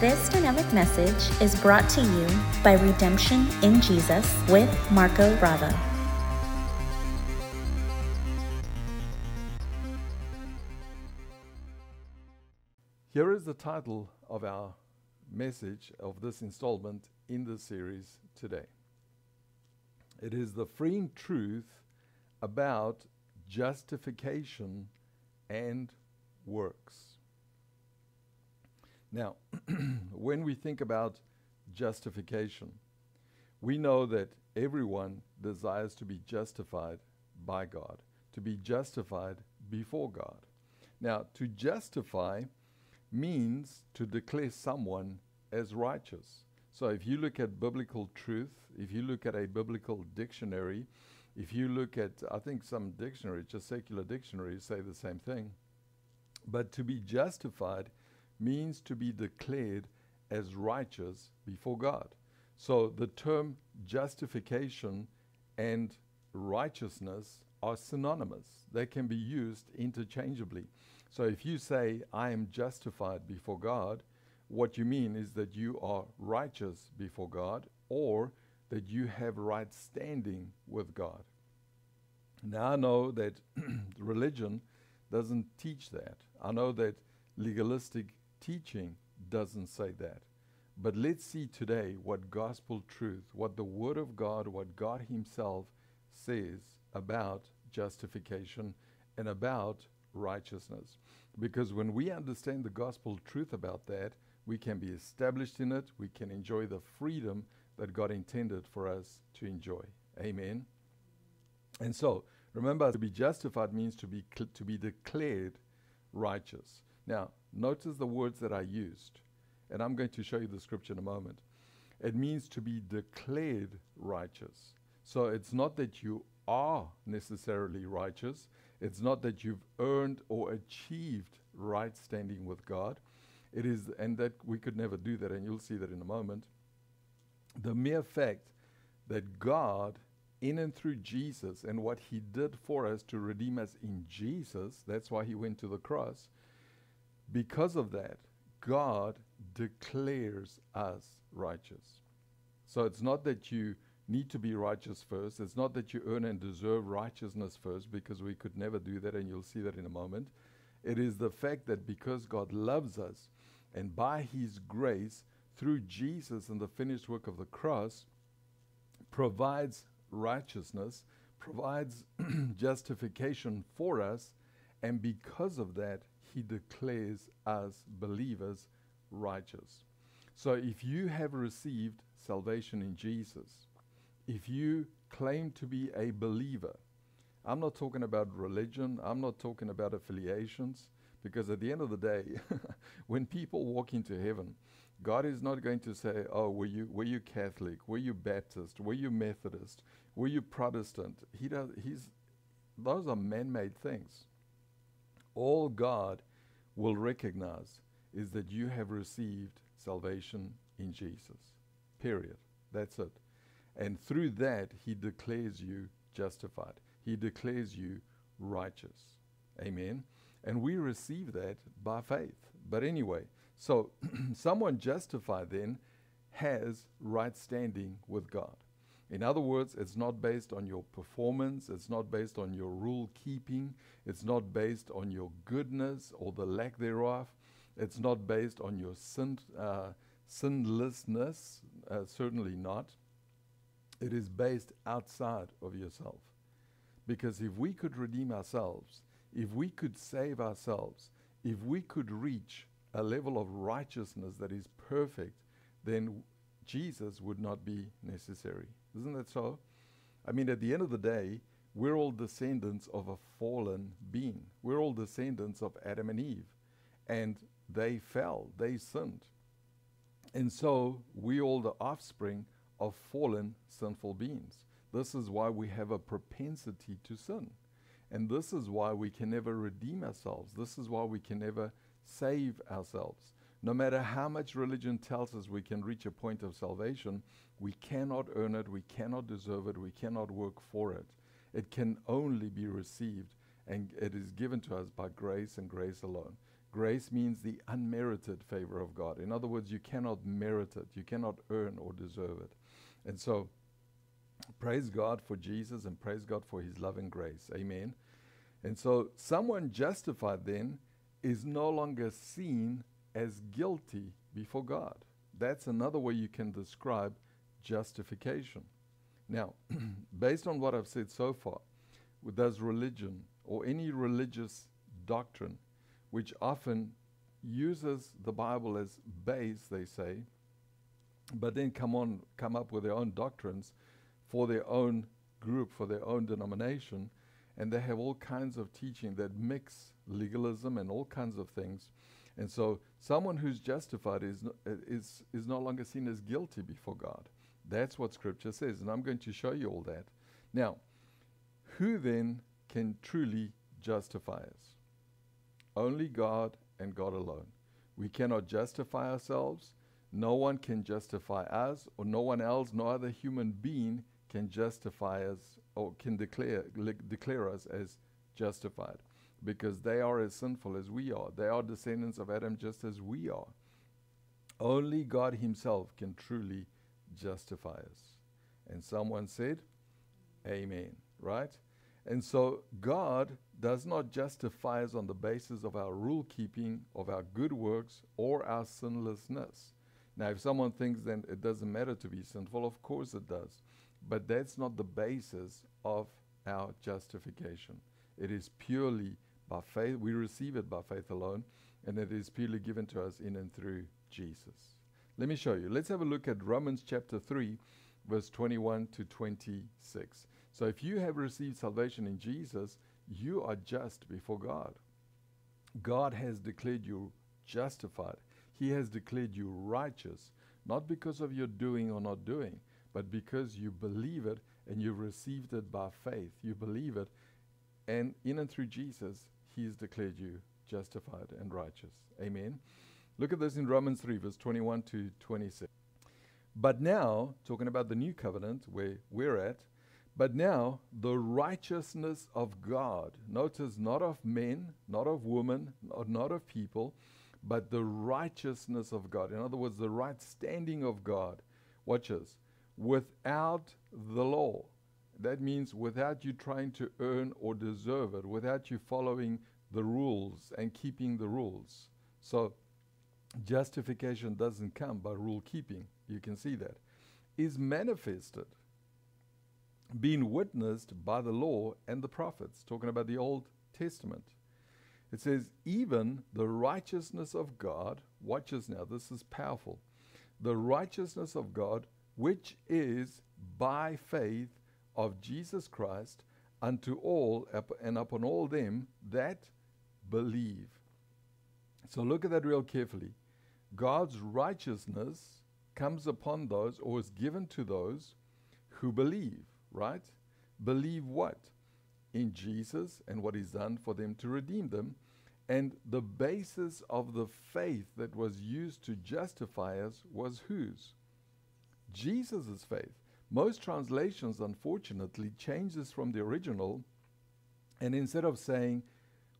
This dynamic message is brought to you by Redemption in Jesus with Marco Bravo. Here is the title of our message of this installment in the series today. It is the freeing truth about justification and works. Now, when we think about justification, we know that everyone desires to be justified by God, to be justified before God. Now, to justify means to declare someone as righteous. So if you look at biblical truth, if you look at a biblical dictionary, if you look at, I think some dictionaries, just secular dictionaries, say the same thing. But to be justified means to be declared as righteous before God. So the term justification and righteousness are synonymous, they can be used interchangeably. So if you say, I am justified before God, what you mean is that you are righteous before God or that you have right standing with God. Now I know that religion doesn't teach that. I know that legalistic teaching doesn't say that. But let's see today what gospel truth, what the Word of God, what God Himself says about justification and about righteousness. Because when we understand the gospel truth about that, we can be established in it, we can enjoy the freedom that God intended for us to enjoy. Amen. And so, remember, to be justified means to be, to be declared righteous. Now, notice the words that I used, and I'm going to show you the scripture in a moment. It means to be declared righteous. So it's not that you are necessarily righteous, it's not that you've earned or achieved right standing with God. It is, and that we could never do that, and you'll see that in a moment. The mere fact that God, in and through Jesus, and what He did for us to redeem us in Jesus, that's why He went to the cross. Because of that, God declares us righteous. So it's not that you need to be righteous first. It's not that you earn and deserve righteousness first, because we could never do that, and you'll see that in a moment. It is the fact that because God loves us, and by His grace, through Jesus and the finished work of the cross, provides righteousness, provides justification for us, and because of that, He declares us believers righteous. So if you have received salvation in Jesus, if you claim to be a believer, I'm not talking about religion, I'm not talking about affiliations, because at the end of the day, when people walk into heaven, God is not going to say, "Oh, were you were you Catholic? Were you Baptist? Were you Methodist? Were you Protestant?" He does. He's those are man-made things. All God will recognize is that you have received salvation in Jesus. Period. That's it. And through that, He declares you justified. He declares you righteous. Amen. And we receive that by faith. But anyway, so someone justified then has right standing with God. In other words, it's not based on your performance, it's not based on your rule keeping, it's not based on your goodness or the lack thereof, it's not based on your sin, uh, sinlessness, uh, certainly not. It is based outside of yourself. Because if we could redeem ourselves, if we could save ourselves, if we could reach a level of righteousness that is perfect, then Jesus would not be necessary. Isn't that so? I mean, at the end of the day, we're all descendants of a fallen being. We're all descendants of Adam and Eve. And they fell, they sinned. And so we all the offspring of fallen, sinful beings. This is why we have a propensity to sin. And this is why we can never redeem ourselves. This is why we can never save ourselves. No matter how much religion tells us we can reach a point of salvation, we cannot earn it, we cannot deserve it, we cannot work for it. It can only be received, and it is given to us by grace and grace alone. Grace means the unmerited favor of God. In other words, you cannot merit it, you cannot earn or deserve it. And so, praise God for Jesus and praise God for his loving grace. Amen. And so, someone justified then is no longer seen as guilty before God. That's another way you can describe justification. Now, based on what I've said so far, does religion or any religious doctrine, which often uses the Bible as base, they say, but then come on, come up with their own doctrines for their own group, for their own denomination, and they have all kinds of teaching that mix legalism and all kinds of things. And so, someone who's justified is, no, is, is no longer seen as guilty before God. That's what Scripture says, and I'm going to show you all that. Now, who then can truly justify us? Only God and God alone. We cannot justify ourselves. No one can justify us, or no one else, no other human being can justify us or can declare, declare us as justified because they are as sinful as we are. They are descendants of Adam just as we are. Only God Himself can truly justify us. And someone said, Amen, right? And so God does not justify us on the basis of our rule keeping, of our good works, or our sinlessness. Now, if someone thinks then it doesn't matter to be sinful, of course it does. But that's not the basis of our justification. It is purely by faith. We receive it by faith alone, and it is purely given to us in and through Jesus. Let me show you. Let's have a look at Romans chapter 3, verse 21 to 26. So if you have received salvation in Jesus, you are just before God. God has declared you justified. He has declared you righteous, not because of your doing or not doing, but because you believe it and you've received it by faith. You believe it, and in and through Jesus, He has declared you justified and righteous. Amen. Look at this in Romans 3, verse 21 to 26. But now, talking about the new covenant where we're at, but now the righteousness of God, notice not of men, not of women, not of people, but the righteousness of God. In other words, the right standing of God. Watch this without the law. That means without you trying to earn or deserve it, without you following the rules and keeping the rules. So, justification doesn't come by rule keeping. You can see that. Is manifested, being witnessed by the law and the prophets, talking about the Old Testament. It says, even the righteousness of God, watch us now, this is powerful. The righteousness of God which is by faith of Jesus Christ unto all and upon all them that believe. So look at that real carefully. God's righteousness comes upon those or is given to those who believe, right? Believe what? In Jesus and what He's done for them to redeem them. And the basis of the faith that was used to justify us was whose? Jesus' faith. Most translations, unfortunately, change this from the original, and instead of saying,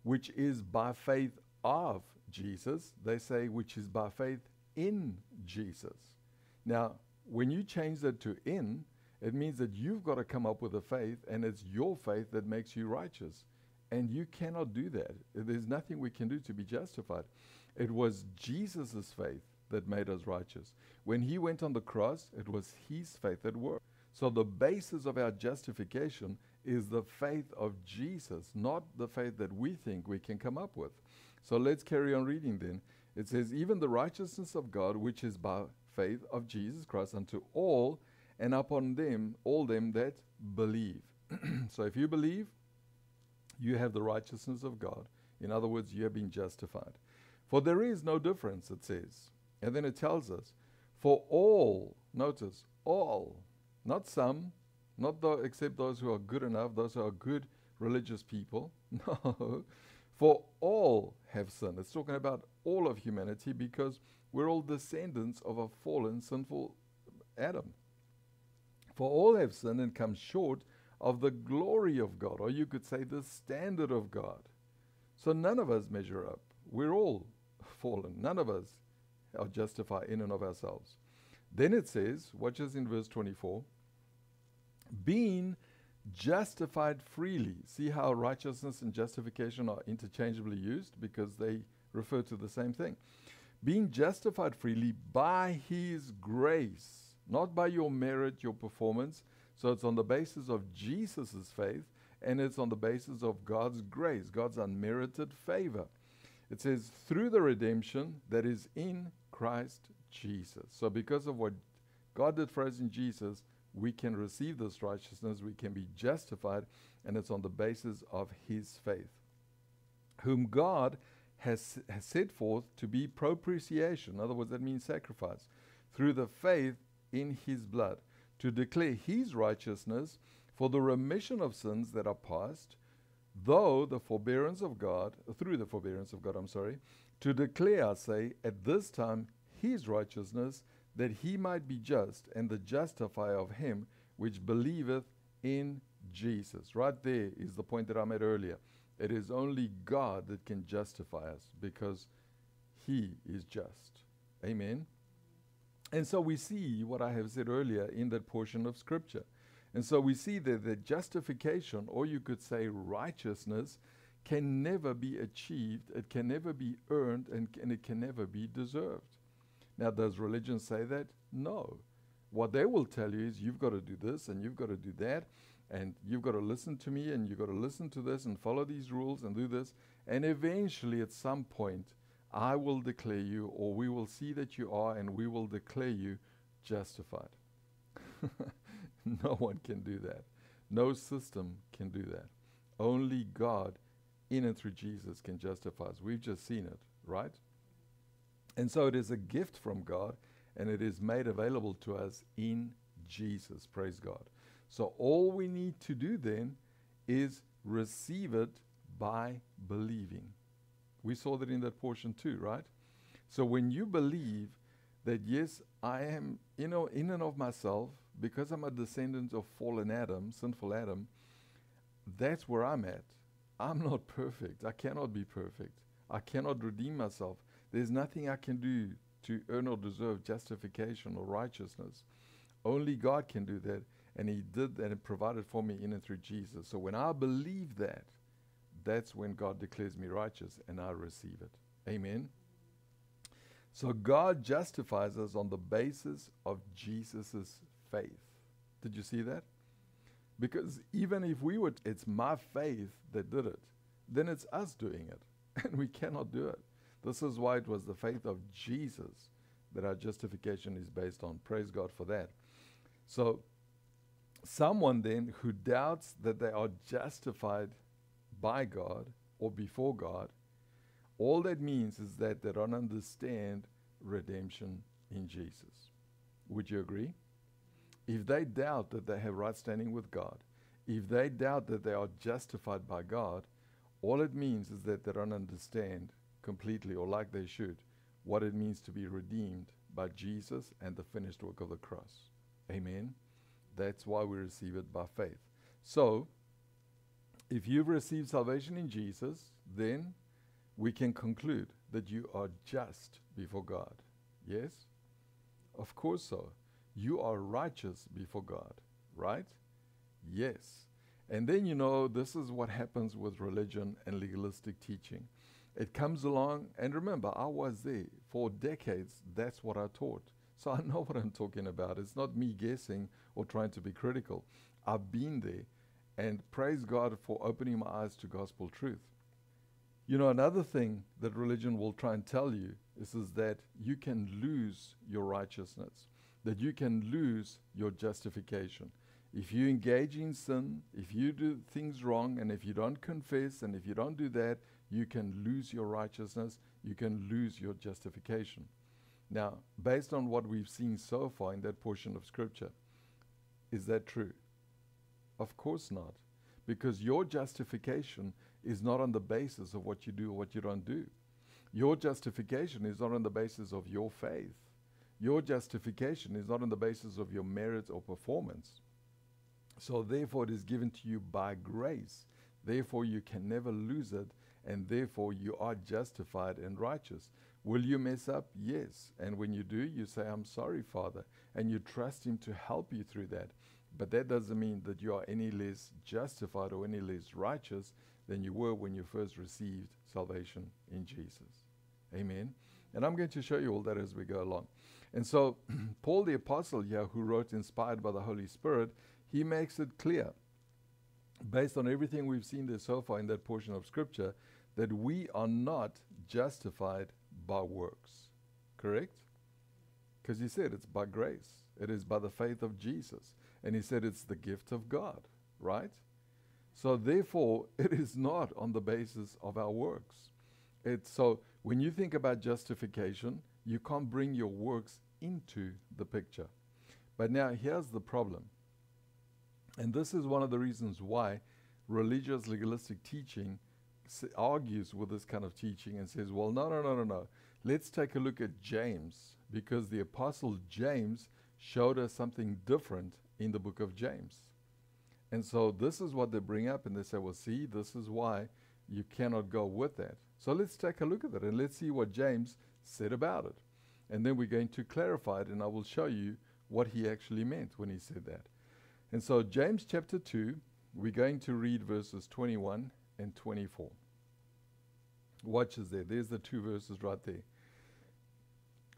which is by faith of Jesus, they say, which is by faith in Jesus. Now, when you change that to in, it means that you've got to come up with a faith, and it's your faith that makes you righteous. And you cannot do that. There's nothing we can do to be justified. It was Jesus' faith that made us righteous. When he went on the cross, it was his faith that worked. So the basis of our justification is the faith of Jesus, not the faith that we think we can come up with. So let's carry on reading then. It says, Even the righteousness of God, which is by faith of Jesus Christ, unto all and upon them, all them that believe. so if you believe, you have the righteousness of God. In other words, you have been justified. For there is no difference, it says. And then it tells us, for all, notice, all, not some, not the, except those who are good enough, those who are good religious people. No, for all have sinned. It's talking about all of humanity because we're all descendants of a fallen, sinful Adam. For all have sinned and come short of the glory of God, or you could say the standard of God. So none of us measure up. We're all fallen. None of us are justified in and of ourselves. Then it says, watch us in verse 24, being justified freely. See how righteousness and justification are interchangeably used because they refer to the same thing. Being justified freely by his grace, not by your merit, your performance. So it's on the basis of Jesus' faith and it's on the basis of God's grace, God's unmerited favor. It says, through the redemption that is in Christ Jesus. So, because of what God did for us in Jesus, we can receive this righteousness, we can be justified, and it's on the basis of His faith, whom God has, has set forth to be propitiation. In other words, that means sacrifice, through the faith in His blood, to declare His righteousness for the remission of sins that are past, though the forbearance of God, through the forbearance of God, I'm sorry, to declare, I say, at this time his righteousness, that he might be just and the justifier of him which believeth in Jesus. Right there is the point that I made earlier. It is only God that can justify us because he is just. Amen. And so we see what I have said earlier in that portion of Scripture. And so we see that the justification, or you could say righteousness, can never be achieved, it can never be earned, and, and it can never be deserved. Now, does religion say that? No. What they will tell you is you've got to do this and you've got to do that, and you've got to listen to me and you've got to listen to this and follow these rules and do this. And eventually, at some point, I will declare you, or we will see that you are, and we will declare you justified. no one can do that. No system can do that. Only God, in and through Jesus, can justify us. We've just seen it, right? And so it is a gift from God, and it is made available to us in Jesus. Praise God. So all we need to do then is receive it by believing. We saw that in that portion too, right? So when you believe that, yes, I am, you know, in and of myself, because I'm a descendant of fallen Adam, sinful Adam, that's where I'm at. I'm not perfect. I cannot be perfect. I cannot redeem myself. There's nothing I can do to earn or deserve justification or righteousness. Only God can do that. And He did that and provided for me in and through Jesus. So when I believe that, that's when God declares me righteous and I receive it. Amen. So God justifies us on the basis of Jesus' faith. Did you see that? Because even if we would, it's my faith that did it, then it's us doing it. And we cannot do it. This is why it was the faith of Jesus that our justification is based on. Praise God for that. So, someone then who doubts that they are justified by God or before God, all that means is that they don't understand redemption in Jesus. Would you agree? If they doubt that they have right standing with God, if they doubt that they are justified by God, all it means is that they don't understand completely or like they should what it means to be redeemed by Jesus and the finished work of the cross. Amen. That's why we receive it by faith. So, if you've received salvation in Jesus, then we can conclude that you are just before God. Yes? Of course so you are righteous before God, right? Yes. And then, you know, this is what happens with religion and legalistic teaching. It comes along, and remember, I was there for decades. That's what I taught. So I know what I'm talking about. It's not me guessing or trying to be critical. I've been there, and praise God for opening my eyes to gospel truth. You know, another thing that religion will try and tell you is, is that you can lose your righteousness that you can lose your justification. If you engage in sin, if you do things wrong, and if you don't confess, and if you don't do that, you can lose your righteousness, you can lose your justification. Now, based on what we've seen so far in that portion of Scripture, is that true? Of course not. Because your justification is not on the basis of what you do or what you don't do. Your justification is not on the basis of your faith. Your justification is not on the basis of your merits or performance. So, therefore, it is given to you by grace. Therefore, you can never lose it, and therefore you are justified and righteous. Will you mess up? Yes. And when you do, you say, I'm sorry, Father, and you trust Him to help you through that. But that doesn't mean that you are any less justified or any less righteous than you were when you first received salvation in Jesus. Amen. And I'm going to show you all that as we go along. And so, Paul the Apostle here, who wrote inspired by the Holy Spirit, he makes it clear, based on everything we've seen there so far in that portion of Scripture, that we are not justified by works. Correct? Because he said it's by grace, it is by the faith of Jesus. And he said it's the gift of God, right? So therefore, it is not on the basis of our works. It's so when you think about justification, you can't bring your works into the picture. But now here's the problem. And this is one of the reasons why religious legalistic teaching argues with this kind of teaching and says, well, no, no, no, no, no. Let's take a look at James because the apostle James showed us something different in the book of James. And so this is what they bring up, and they say, well, see, this is why you cannot go with that. So let's take a look at it and let's see what James said about it. And then we're going to clarify it, and I will show you what he actually meant when he said that. And so, James chapter 2, we're going to read verses 21 and 24. Watch us there. There's the two verses right there.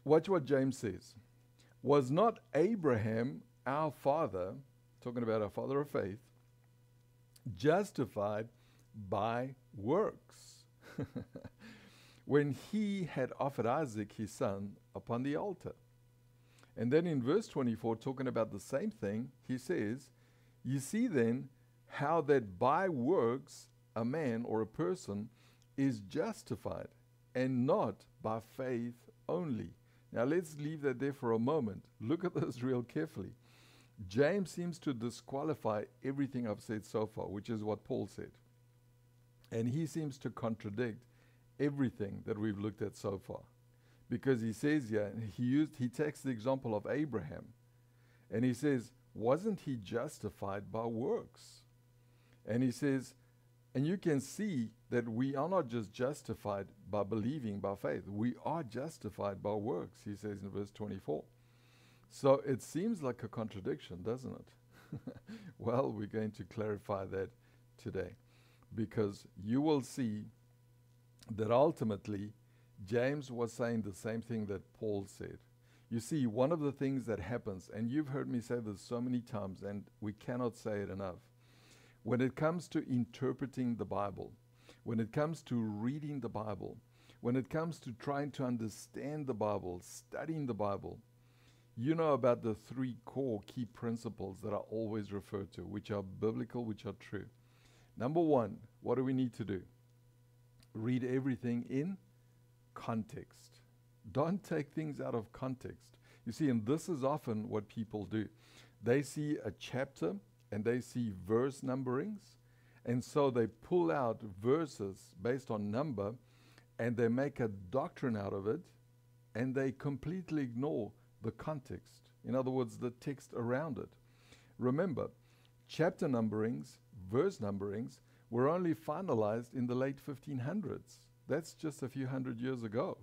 Watch what James says. Was not Abraham our father, talking about our father of faith, justified by works when he had offered Isaac his son upon the altar? And then in verse 24, talking about the same thing, he says, You see then how that by works a man or a person is justified and not by faith only. Now let's leave that there for a moment. Look at this real carefully. James seems to disqualify everything I've said so far, which is what Paul said. And he seems to contradict everything that we've looked at so far. Because he says yeah, he used he takes the example of Abraham and he says, wasn't he justified by works? And he says, and you can see that we are not just justified by believing by faith, we are justified by works, he says in verse 24. So it seems like a contradiction, doesn't it? well, we're going to clarify that today because you will see that ultimately James was saying the same thing that Paul said. You see, one of the things that happens, and you've heard me say this so many times, and we cannot say it enough when it comes to interpreting the Bible, when it comes to reading the Bible, when it comes to trying to understand the Bible, studying the Bible, you know about the three core key principles that are always referred to, which are biblical, which are true. Number one, what do we need to do? Read everything in context. Don't take things out of context. You see, and this is often what people do. They see a chapter and they see verse numberings. And so they pull out verses based on number and they make a doctrine out of it and they completely ignore the context. In other words, the text around it. Remember, chapter numberings, verse numberings, were only finalized in the late 1500s. That's just a few hundred years ago.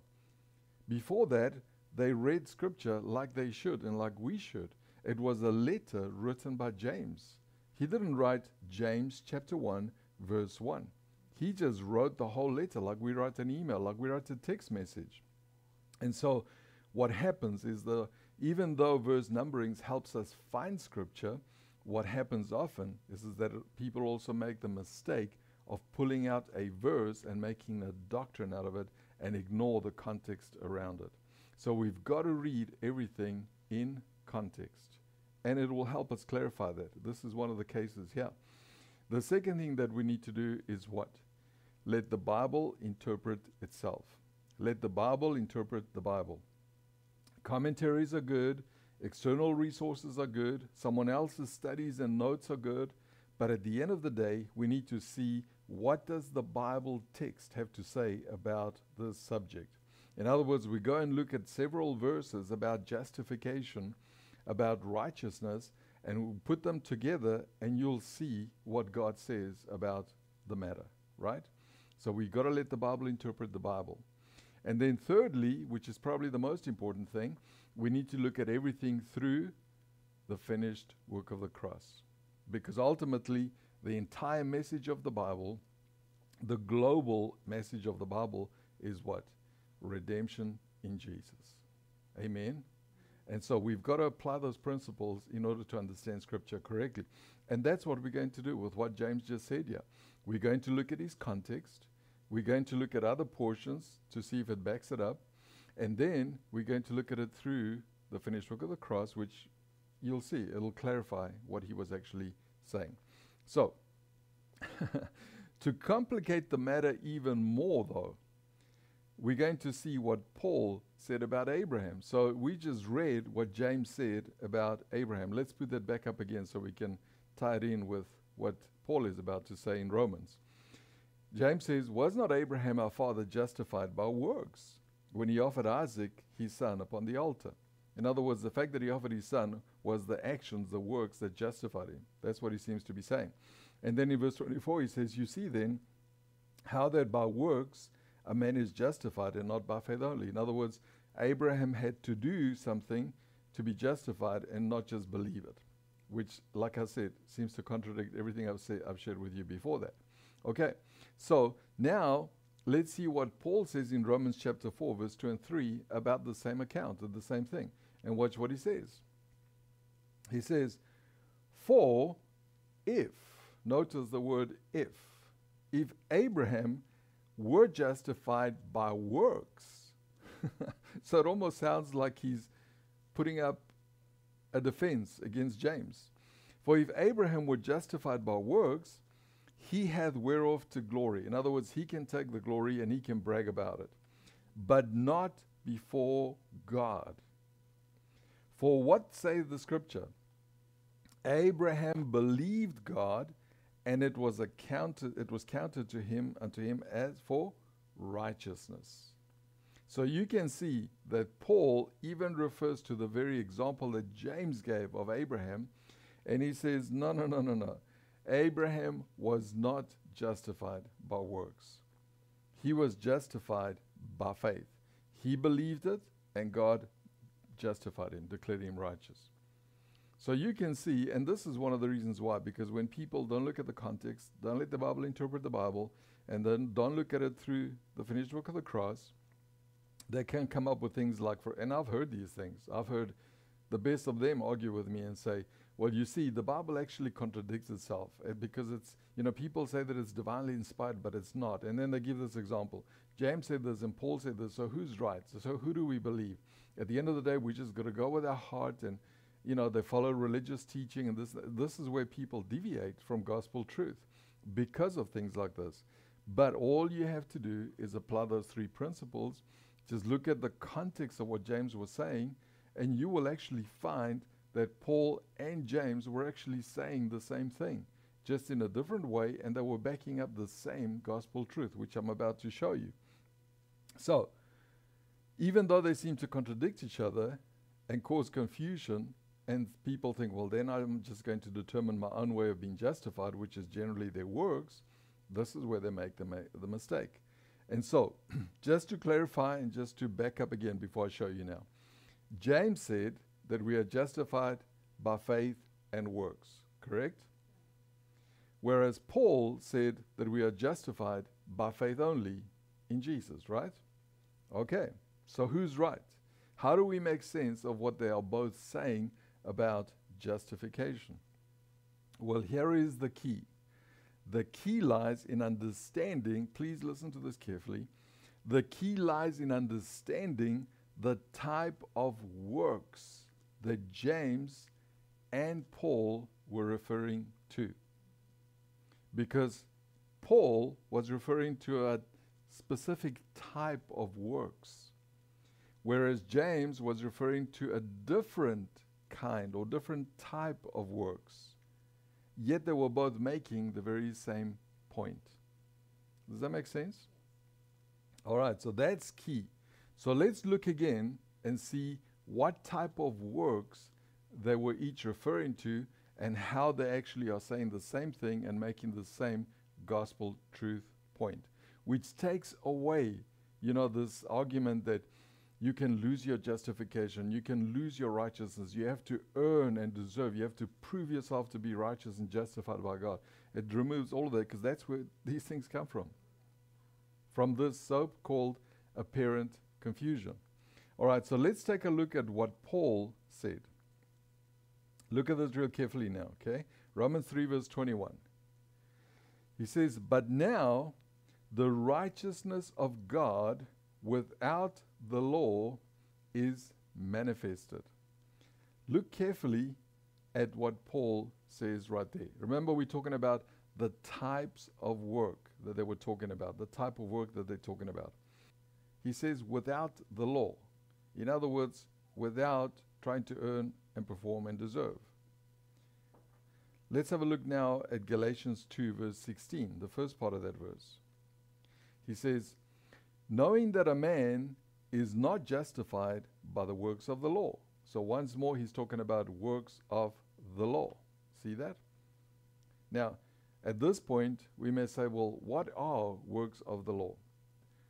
Before that, they read scripture like they should and like we should. It was a letter written by James. He didn't write James chapter 1, verse 1. He just wrote the whole letter like we write an email, like we write a text message. And so what happens is that even though verse numberings helps us find scripture, what happens often is, is that people also make the mistake of pulling out a verse and making a doctrine out of it and ignore the context around it. So we've got to read everything in context and it will help us clarify that. This is one of the cases here. The second thing that we need to do is what? Let the Bible interpret itself. Let the Bible interpret the Bible. Commentaries are good, external resources are good, someone else's studies and notes are good, but at the end of the day, we need to see what does the Bible text have to say about this subject. In other words, we go and look at several verses about justification about righteousness and we put them together and you'll see what God says about the matter, right? So we've got to let the Bible interpret the Bible. And then, thirdly, which is probably the most important thing, we need to look at everything through the finished work of the cross. Because ultimately, the entire message of the Bible, the global message of the Bible, is what? Redemption in Jesus. Amen. And so we've got to apply those principles in order to understand Scripture correctly. And that's what we're going to do with what James just said here. We're going to look at his context. We're going to look at other portions to see if it backs it up. And then we're going to look at it through the finished work of the cross, which you'll see, it'll clarify what he was actually saying. So, to complicate the matter even more, though, we're going to see what Paul said about Abraham. So we just read what James said about Abraham. Let's put that back up again so we can tie it in with what Paul is about to say in Romans. James says, Was not Abraham our father justified by works when he offered Isaac his son upon the altar? In other words, the fact that he offered his son was the actions, the works that justified him. That's what he seems to be saying. And then in verse 24, he says, You see then how that by works a man is justified and not by faith only. In other words, Abraham had to do something to be justified and not just believe it, which, like I said, seems to contradict everything I've, say, I've shared with you before that. Okay, so now let's see what Paul says in Romans chapter 4, verse 2 and 3 about the same account of the same thing. And watch what he says. He says, For if, notice the word if, if Abraham were justified by works. so it almost sounds like he's putting up a defense against James. For if Abraham were justified by works, he hath whereof to glory. In other words, he can take the glory and he can brag about it, but not before God. For what saith the scripture? Abraham believed God, and it was accounted it was counted to him unto him as for righteousness. So you can see that Paul even refers to the very example that James gave of Abraham, and he says, No, no, no, no, no. Abraham was not justified by works. He was justified by faith. He believed it, and God justified him, declared him righteous. So you can see, and this is one of the reasons why, because when people don't look at the context, don't let the Bible interpret the Bible, and then don't look at it through the finished work of the cross, they can come up with things like, for, and I've heard these things. I've heard the best of them argue with me and say, well, you see, the Bible actually contradicts itself uh, because it's, you know, people say that it's divinely inspired, but it's not. And then they give this example. James said this and Paul said this, so who's right? So, so who do we believe? At the end of the day, we just got to go with our heart and you know, they follow religious teaching, and this this is where people deviate from gospel truth because of things like this. But all you have to do is apply those three principles. Just look at the context of what James was saying, and you will actually find that Paul and James were actually saying the same thing, just in a different way, and they were backing up the same gospel truth, which I'm about to show you. So, even though they seem to contradict each other and cause confusion, and people think, well, then I'm just going to determine my own way of being justified, which is generally their works. This is where they make the, ma- the mistake. And so, just to clarify and just to back up again before I show you now, James said that we are justified by faith and works, correct? Whereas Paul said that we are justified by faith only in Jesus, right? Okay, so who's right? How do we make sense of what they are both saying about justification? Well, here is the key. The key lies in understanding, please listen to this carefully. The key lies in understanding the type of works that James and Paul were referring to. Because Paul was referring to a specific type of works, whereas James was referring to a different kind or different type of works, yet they were both making the very same point. Does that make sense? All right, so that's key. So let's look again and see what type of works they were each referring to and how they actually are saying the same thing and making the same gospel truth point. which takes away, you know, this argument that you can lose your justification, you can lose your righteousness, you have to earn and deserve, you have to prove yourself to be righteous and justified by God. It removes all of that because that's where these things come from. From this so called apparent confusion. All right, so let's take a look at what Paul said. Look at this real carefully now, okay? Romans 3, verse 21. He says, But now the righteousness of God without the law is manifested. Look carefully at what Paul says right there. Remember, we're talking about the types of work that they were talking about, the type of work that they're talking about. He says, without the law. In other words, without trying to earn and perform and deserve. Let's have a look now at Galatians 2, verse 16, the first part of that verse. He says, Knowing that a man is not justified by the works of the law. So once more, he's talking about works of the law. See that? Now, at this point, we may say, well, what are works of the law?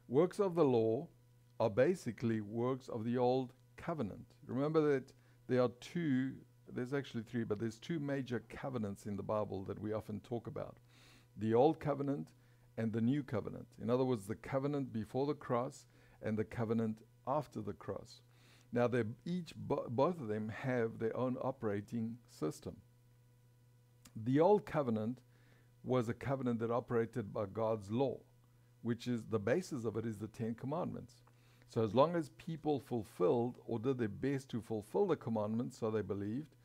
Works of the law are basically works of the old covenant. Remember that there are two there's actually three, but there's two major covenants in the Bible that we often talk about the Old Covenant and the New Covenant. In other words, the covenant before the cross and the covenant after the cross. Now, they each, bo- both of them have their own operating system. The Old Covenant was a covenant that operated by God's law, which is the basis of it is the Ten Commandments. So, as long as people fulfilled or did their best to fulfill the commandments, so they believed,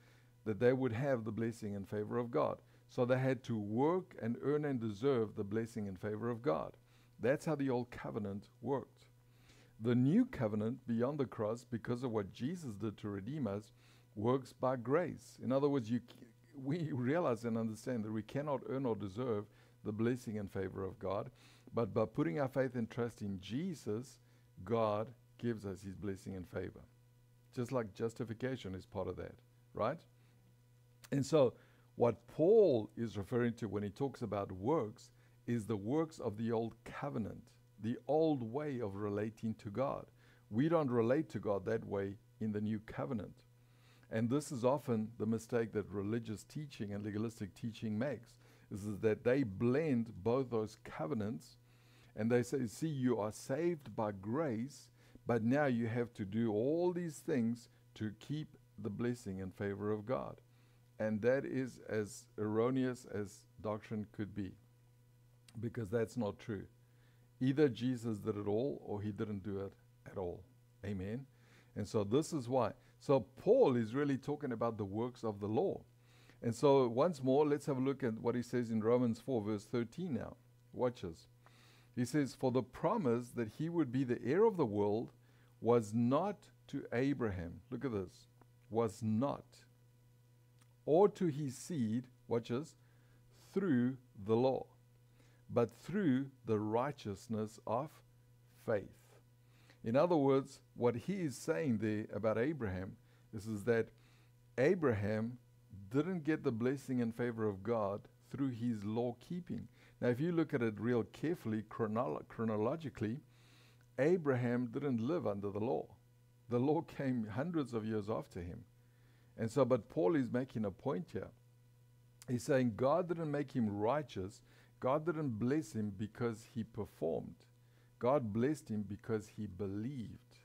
that they would have the blessing and favor of God. So they had to work and earn and deserve the blessing and favor of God. That's how the old covenant worked. The new covenant beyond the cross, because of what Jesus did to redeem us, works by grace. In other words, we realize and understand that we cannot earn or deserve the blessing and favor of God, but by putting our faith and trust in Jesus, God gives us his blessing and favor. Just like justification is part of that, right? And so, what Paul is referring to when he talks about works is the works of the old covenant, the old way of relating to God. We don't relate to God that way in the new covenant. And this is often the mistake that religious teaching and legalistic teaching makes, is, that they blend both those covenants and they say, see, you are saved by grace, but now you have to do all these things to keep the blessing and favor of God. And that is as erroneous as doctrine could be, because that's not true. Either Jesus did it all or he didn't do it at all. Amen. And so this is why. So Paul is really talking about the works of the law. And so once more, let's have a look at what he says in Romans 4, verse 13 now. Watch this. He says, For the promise that he would be the heir of the world was not to Abraham. Look at this. Was not or to his seed, watch this, through the law, but through the righteousness of faith. In other words, what he is saying there about Abraham is, is that Abraham didn't get the blessing and favor of God through his law keeping. Now, if you look at it real carefully, chronolo- chronologically, Abraham didn't live under the law. The law came hundreds of years after him. And so, but Paul is making a point here. He's saying God didn't make him righteous. God didn't bless him because he performed. God blessed him because he believed.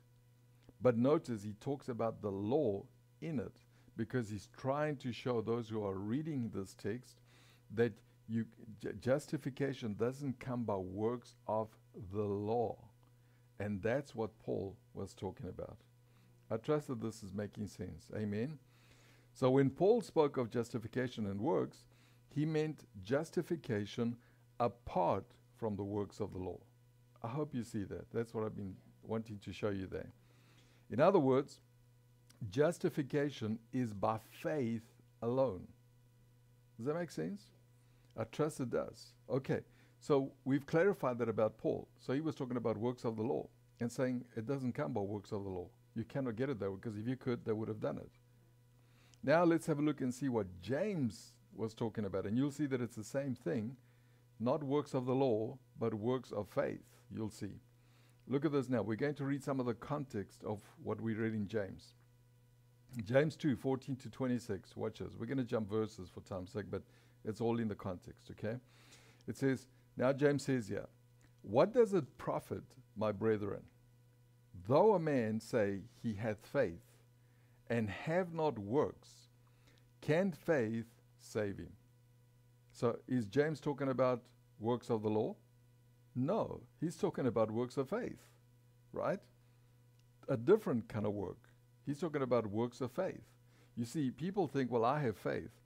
But notice he talks about the law in it because he's trying to show those who are reading this text that you, justification doesn't come by works of the law. And that's what Paul was talking about. I trust that this is making sense. Amen. So when Paul spoke of justification and works, he meant justification apart from the works of the law. I hope you see that. That's what I've been wanting to show you there. In other words, justification is by faith alone. Does that make sense? I trust it does. Okay, so we've clarified that about Paul. So he was talking about works of the law and saying it doesn't come by works of the law. You cannot get it there because if you could, they would have done it. Now let's have a look and see what James was talking about. And you'll see that it's the same thing, not works of the law, but works of faith. You'll see. Look at this now. We're going to read some of the context of what we read in James. James 2 14 to 26. Watch this. We're going to jump verses for time's sake, but it's all in the context, okay? It says, Now James says here, What does it profit, my brethren, though a man say he hath faith and have not works? Can faith save him? So is James talking about works of the law? No, he's talking about works of faith, right? A different kind of work. He's talking about works of faith. You see, people think, well, I have faith,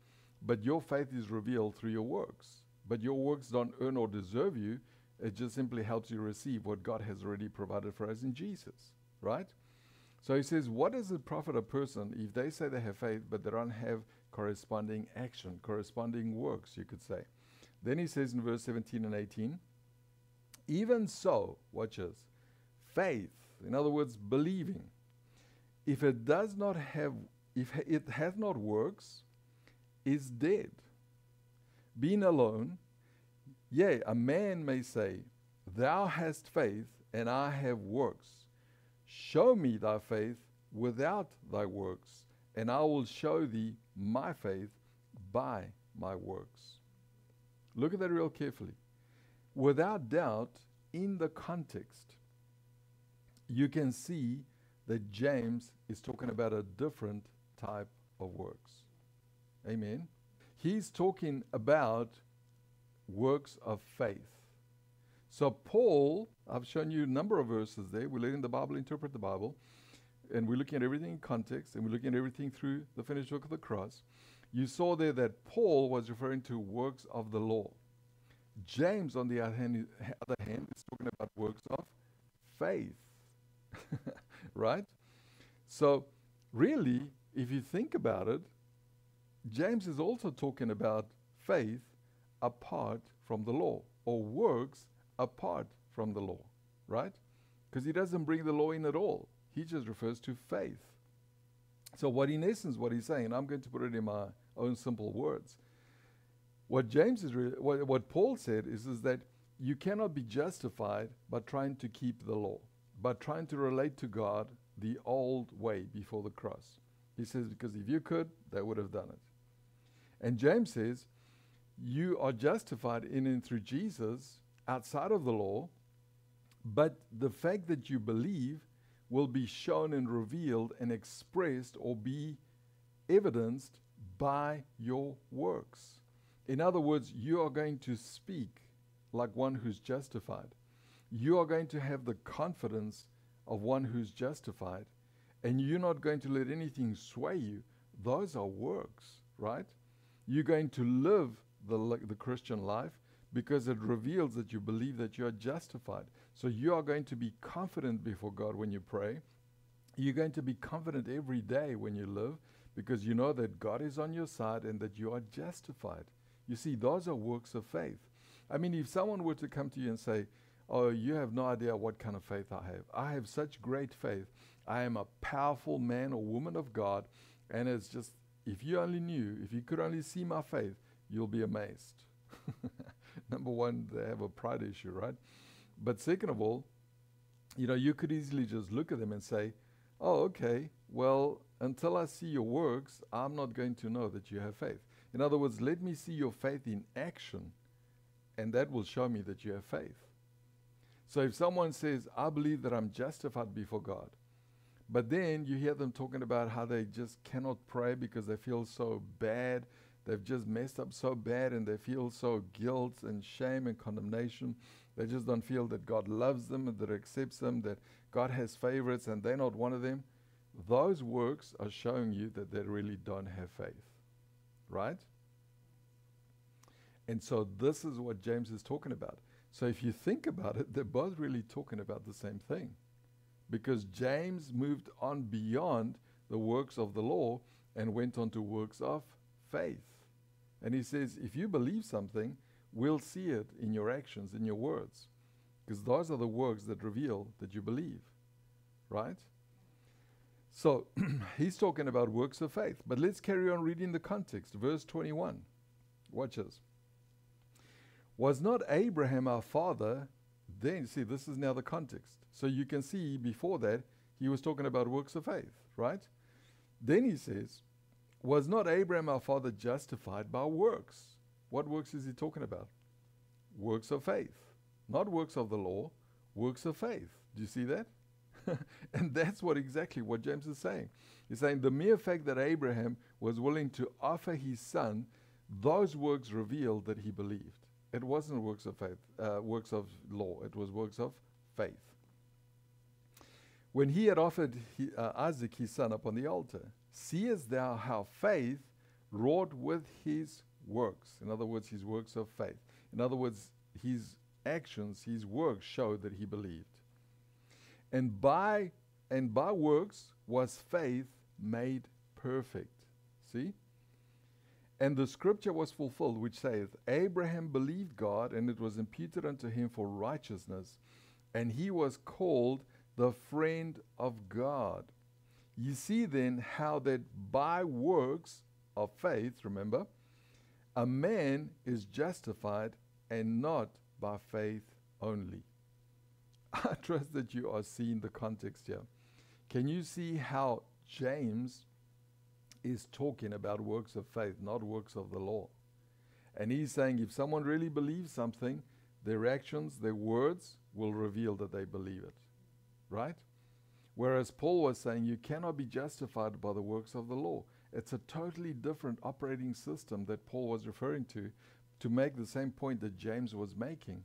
but your faith is revealed through your works. But your works don't earn or deserve you. It just simply helps you receive what God has already provided for us in Jesus, right? So he says, What does it profit a person if they say they have faith, but they don't have corresponding action, corresponding works, you could say? Then he says in verse 17 and 18, Even so, watch this, faith, in other words, believing, if it does not have, if it hath not works, is dead. Being alone, yea, a man may say, Thou hast faith, and I have works. Show me thy faith without thy works, and I will show thee my faith by my works. Look at that real carefully. Without doubt, in the context, you can see that James is talking about a different type of works. Amen. He's talking about works of faith. So, Paul, I've shown you a number of verses there. We're letting the Bible interpret the Bible, and we're looking at everything in context, and we're looking at everything through the finished work of the cross. You saw there that Paul was referring to works of the law. James, on the other hand, other hand is talking about works of faith. right? So, really, if you think about it, James is also talking about faith apart from the law, or works apart from the law, right? Because he doesn't bring the law in at all. He just refers to faith. So, what in essence, what he's saying, I'm going to put it in my own simple words. What James is, what, what Paul said is, is that you cannot be justified by trying to keep the law, by trying to relate to God the old way before the cross. He says, because if you could, they would have done it. And James says, you are justified in and through Jesus outside of the law, but the fact that you believe will be shown and revealed and expressed or be evidenced by your works. In other words, you are going to speak like one who's justified. You are going to have the confidence of one who's justified, and you're not going to let anything sway you. Those are works, right? You're going to live the, the Christian life because it reveals that you believe that you are justified. So you are going to be confident before God when you pray. You're going to be confident every day when you live because you know that God is on your side and that you are justified. You see, those are works of faith. I mean, if someone were to come to you and say, Oh, you have no idea what kind of faith I have. I have such great faith. I am a powerful man or woman of God. And it's just, if you only knew, if you could only see my faith, you'll be amazed. Number one, they have a pride issue, right? But second of all, you know, you could easily just look at them and say, oh, okay, well, until I see your works, I'm not going to know that you have faith. In other words, let me see your faith in action, and that will show me that you have faith. So if someone says, I believe that I'm justified before God, but then you hear them talking about how they just cannot pray because they feel so bad, they've just messed up so bad, and they feel so guilt and shame and condemnation. They just don't feel that God loves them and that accepts them, that God has favorites and they're not one of them. Those works are showing you that they really don't have faith. Right? And so this is what James is talking about. So if you think about it, they're both really talking about the same thing. Because James moved on beyond the works of the law and went on to works of faith. And he says, if you believe something, we'll see it in your actions, in your words. Because those are the works that reveal that you believe. Right? So he's talking about works of faith. But let's carry on reading the context. Verse 21. Watch this. Was not Abraham our father? Then, see, this is now the context. So you can see before that, he was talking about works of faith, right? Then he says, Was not Abraham our father justified by works? What works is he talking about? Works of faith. Not works of the law, works of faith. Do you see that? and that's what exactly what James is saying. He's saying the mere fact that Abraham was willing to offer his son, those works revealed that he believed. It wasn't works of faith, uh, works of law. It was works of faith. When he had offered he, uh, Isaac his son upon the altar, seest thou how faith wrought with his works? In other words, his works of faith. In other words, his actions, his works showed that he believed. And by and by works was faith made perfect. See? And the scripture was fulfilled, which saith, Abraham believed God, and it was imputed unto him for righteousness, and he was called the friend of God. You see then how that by works of faith, remember, a man is justified and not by faith only. I trust that you are seeing the context here. Can you see how James is talking about works of faith, not works of the law? And he's saying if someone really believes something, their actions, their words will reveal that they believe it. Right? Whereas Paul was saying you cannot be justified by the works of the law. It's a totally different operating system that Paul was referring to to make the same point that James was making.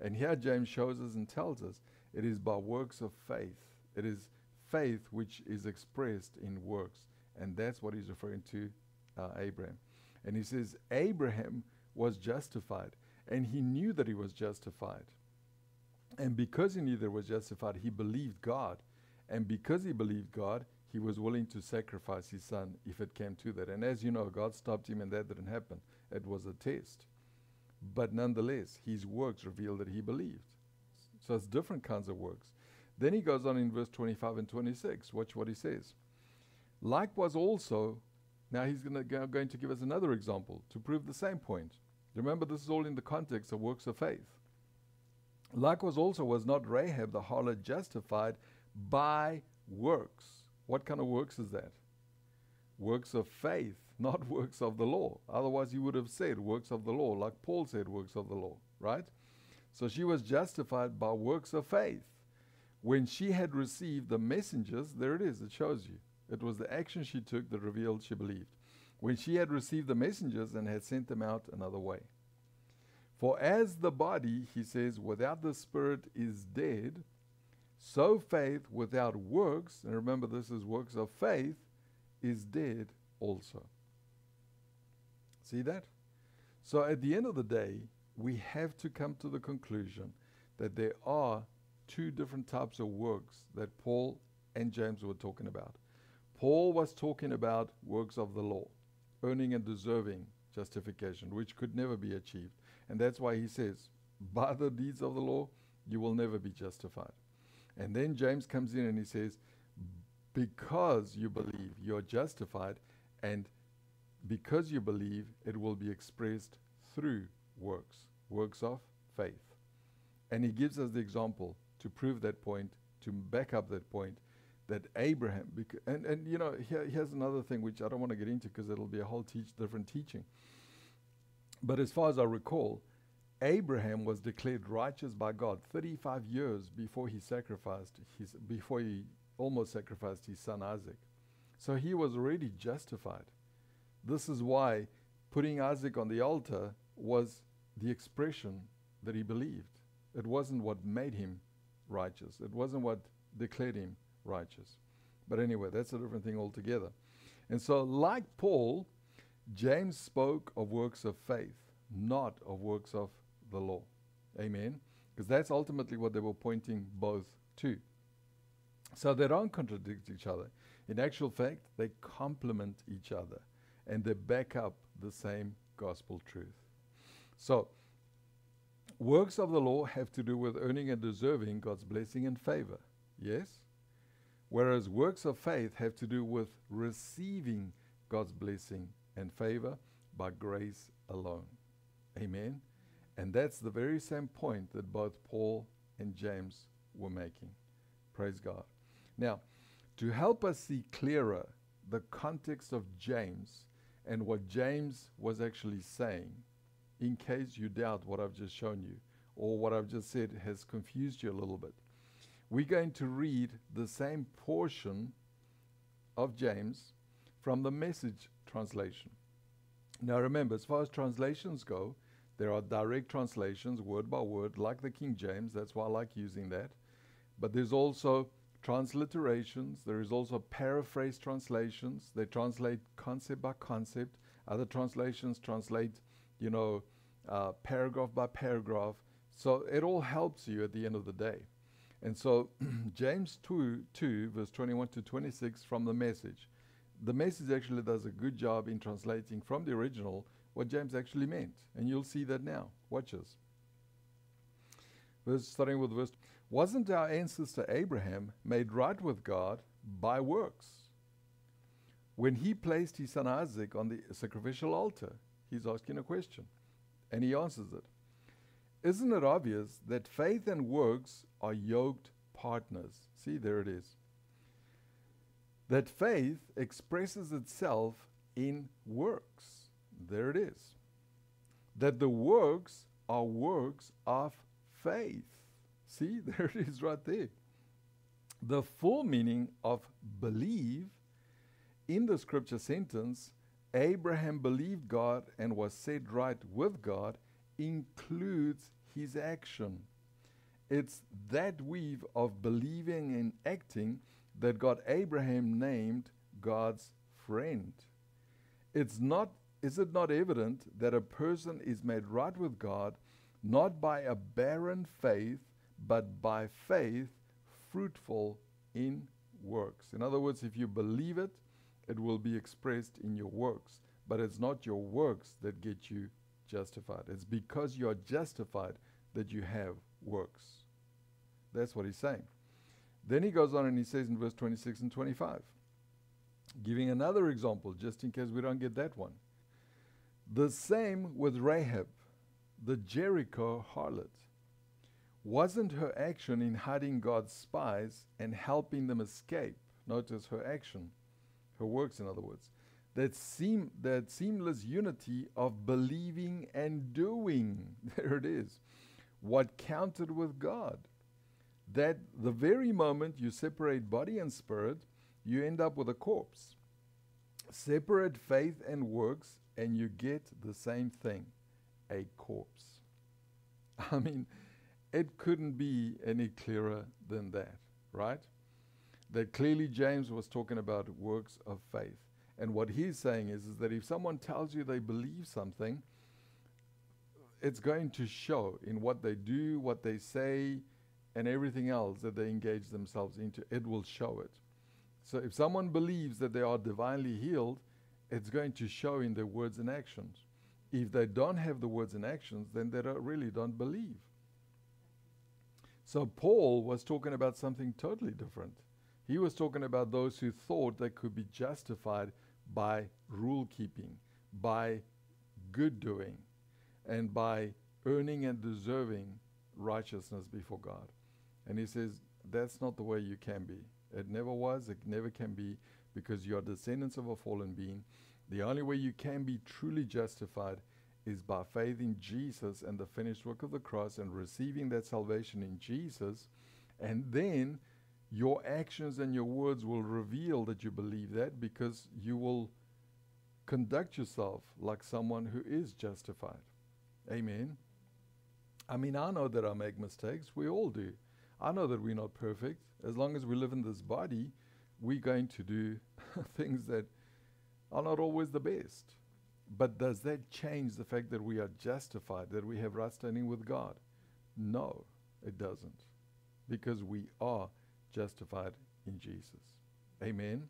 And here James shows us and tells us it is by works of faith. It is faith which is expressed in works. And that's what he's referring to uh, Abraham. And he says, Abraham was justified, and he knew that he was justified. And because he knew that he was justified, he believed God. And because he believed God, he was willing to sacrifice his son if it came to that. And as you know, God stopped him, and that didn't happen. It was a test. But nonetheless, his works reveal that he believed. So it's different kinds of works. Then he goes on in verse 25 and 26. Watch what he says. Likewise, also, now he's gonna go, going to give us another example to prove the same point. Remember, this is all in the context of works of faith. Likewise, also, was not Rahab the harlot justified by works? What kind of works is that? Works of faith not works of the law. Otherwise, he would have said works of the law, like Paul said works of the law, right? So she was justified by works of faith. When she had received the messengers, there it is, it shows you. It was the action she took that revealed she believed. When she had received the messengers and had sent them out another way. For as the body, he says, without the spirit is dead, so faith without works, and remember this is works of faith, is dead also. See that? So at the end of the day, we have to come to the conclusion that there are two different types of works that Paul and James were talking about. Paul was talking about works of the law, earning and deserving justification, which could never be achieved. And that's why he says, by the deeds of the law, you will never be justified. And then James comes in and he says, because you believe you're justified, and because you believe, it will be expressed through works, works of faith. And he gives us the example to prove that point, to back up that point, that Abraham, and, and you know, here, here's another thing which I don't want to get into because it'll be a whole teach, different teaching. But as far as I recall, Abraham was declared righteous by God 35 years before he sacrificed his, before he almost sacrificed his son Isaac. So he was already justified. This is why putting Isaac on the altar was the expression that he believed. It wasn't what made him righteous, it wasn't what declared him righteous. But anyway, that's a different thing altogether. And so, like Paul, James spoke of works of faith, not of works of the law. Amen? Because that's ultimately what they were pointing both to. So they don't contradict each other. In actual fact, they complement each other and they back up the same gospel truth. So, works of the law have to do with earning and deserving God's blessing and favor. Yes? Whereas works of faith have to do with receiving God's blessing and favor by grace alone. Amen? And that's the very same point that both Paul and James were making. Praise God. Now, to help us see clearer the context of James and what James was actually saying, in case you doubt what I've just shown you or what I've just said has confused you a little bit, we're going to read the same portion of James from the message translation. Now remember, as far as translations go, there are direct translations, word by word, like the King James. That's why I like using that. But there's also transliterations. There is also paraphrase translations. They translate concept by concept. Other translations translate, you know, uh, paragraph by paragraph. So it all helps you at the end of the day. And so James 2, 2, verse 21 to 26 from the message. The message actually does a good job in translating from the original what James actually meant. And you'll see that now. Watch this. Verse, starting with verse Wasn't our ancestor Abraham made right with God by works? When he placed his son Isaac on the sacrificial altar, he's asking a question. And he answers it. Isn't it obvious that faith and works are yoked partners? See, there it is. That faith expresses itself in works. There it is. That the works are works of faith. See, there it is right there. The full meaning of believe in the scripture sentence, Abraham believed God and was set right with God, includes his action. It's that weave of believing and acting that got Abraham named God's friend. It's not is it not evident that a person is made right with God not by a barren faith, but by faith fruitful in works? In other words, if you believe it, it will be expressed in your works. But it's not your works that get you justified. It's because you are justified that you have works. That's what he's saying. Then he goes on and he says in verse 26 and 25, giving another example, just in case we don't get that one. The same with Rahab, the Jericho harlot. Wasn't her action in hiding God's spies and helping them escape? Notice her action, her works, in other words. That, seam, that seamless unity of believing and doing. There it is. What counted with God. That the very moment you separate body and spirit, you end up with a corpse. Separate faith and works, and you get the same thing a corpse. I mean, it couldn't be any clearer than that, right? That clearly James was talking about works of faith. And what he's saying is, is that if someone tells you they believe something, it's going to show in what they do, what they say, and everything else that they engage themselves into. It will show it. So if someone believes that they are divinely healed, it's going to show in their words and actions. If they don't have the words and actions, then they don't really don't believe. So Paul was talking about something totally different. He was talking about those who thought they could be justified by rule keeping, by good doing, and by earning and deserving righteousness before God. And he says, that's not the way you can be. It never was, it never can be, because you are descendants of a fallen being. The only way you can be truly justified is by faith in Jesus and the finished work of the cross and receiving that salvation in Jesus. And then your actions and your words will reveal that you believe that because you will conduct yourself like someone who is justified. Amen. I mean, I know that I make mistakes. We all do. I know that we're not perfect. As long as we live in this body, we're going to do things that are not always the best. But does that change the fact that we are justified, that we have right standing with God? No, it doesn't. Because we are justified in Jesus. Amen.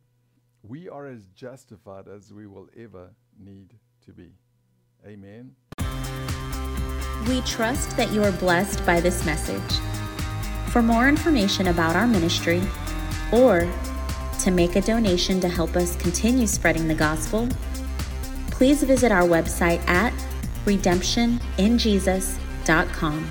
We are as justified as we will ever need to be. Amen. We trust that you are blessed by this message. For more information about our ministry or to make a donation to help us continue spreading the gospel, please visit our website at redemptioninjesus.com.